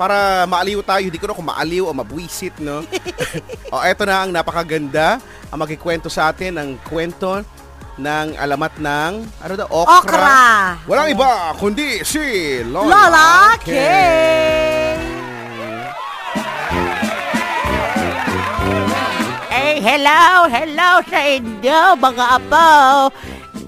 para maaliw tayo. Hindi ko na kung maaliw o mabwisit, no? o, eto na ang napakaganda. Ang magkikwento sa atin ng kwento ng alamat ng, ano daw, okra. Okra. Walang iba, kundi si Lola, Lola K. K. Eh, hello, hello sa inyo mga apo.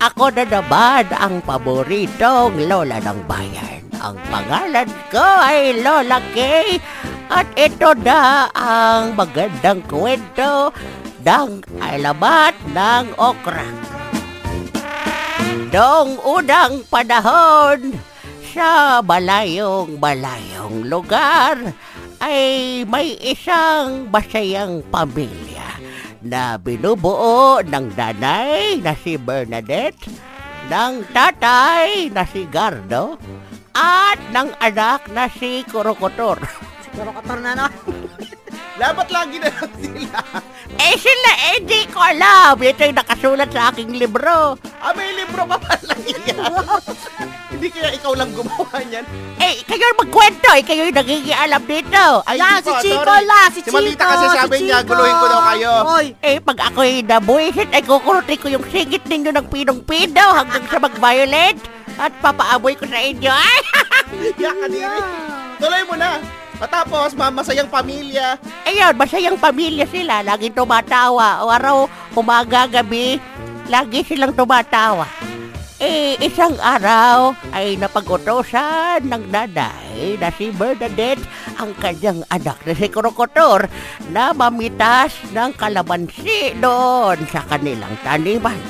Ako na naman ang paboritong lola ng bayan. Ang pangalan ko ay Lola Kay at ito na ang magandang kwento ng alamat ng okra. Noong unang panahon, sa malayong malayong lugar ay may isang masayang pamilya na binubuo ng nanay na si Bernadette, ng tatay na si Gardo, at ng anak na si Kurokotor. Siguro kator na no. Dapat lagi na lang sila. Eh sila, eh di ko alam. Ito yung nakasulat sa aking libro. Ah, may libro pa pala yan. Hindi kaya ikaw lang gumawa niyan. Eh, kayo yung magkwento. Eh, kayo yung nagigialam dito. Ay, di si Chico sorry. la, si Si Malita Chico, kasi sabi si niya, Chico. guluhin ko daw kayo. Oy, Eh, pag ako'y nabuisit, ay kukurutin ko yung sigit ninyo ng pinong-pino hanggang sa mag-violet at papaamoy ko sa inyo. Ay! Yak ka. Tuloy mo na. Matapos, mamasayang pamilya. Ayun, masayang pamilya sila. Lagi tumatawa. Araw, umaga, gabi, lagi silang tumatawa. Eh, isang araw ay napag-utosan ng nanay na si Bernadette ang kanyang anak na si Krokotor na mamitas ng kalamansi doon sa kanilang taniman.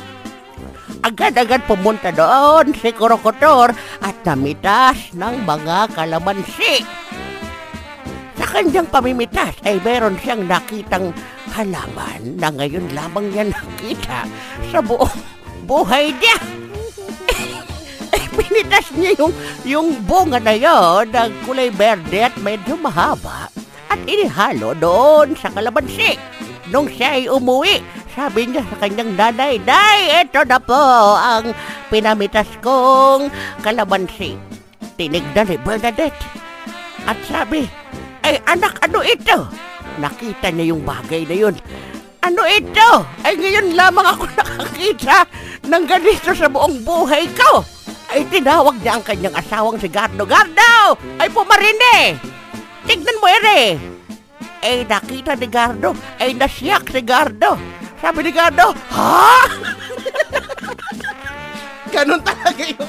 Agad-agad pumunta doon si Krokotor at namitas ng mga kalamansi. Kanyang pamimitas ay meron siyang nakitang halaman na ngayon lamang niya nakita sa buong buhay niya. Eh, pinitas niya yung, yung bunga na yon ng kulay berde at medyo mahaba at inihalo doon sa kalamansi. Nung siya ay umuwi, sabi niya sa kanyang nanay, Nay, ito na po ang pinamitas kong kalamansi. Tinignan ni Bernadette at sabi, ay anak, ano ito? Nakita niya yung bagay na yun. Ano ito? Ay ngayon lamang ako nakakita ng ganito sa buong buhay ko. Ay tinawag niya ang kanyang asawang si Gardo. Gardo! Ay pumarine! Tignan mo ere! Eh nakita ni Gardo, ay nasyak si Gardo. Sabi ni Gardo, ha? Ganun talaga yung...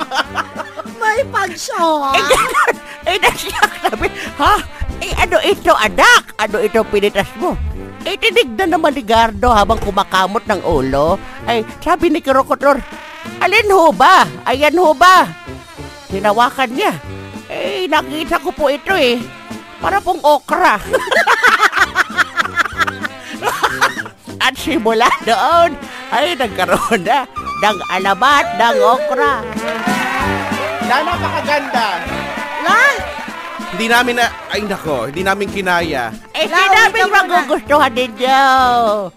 may pagsyon. Eh. Eh, nasyak sabi, ha? Eh, ano ito, anak? Ano ito pinitas mo? Eh, tinignan naman ni Gardo habang kumakamot ng ulo. Ay, sabi ni Krokotor, alin ho ba? Ayan ho ba? Hinawakan niya. Eh, nakita ko po ito eh. Para pong okra. At simula doon, ay nagkaroon na ng alamat ng okra. Na napakaganda. La, Hindi namin na... Ay, nako. Hindi namin kinaya. Eh, Lawi sinabi ka muna. magugustuhan ninyo.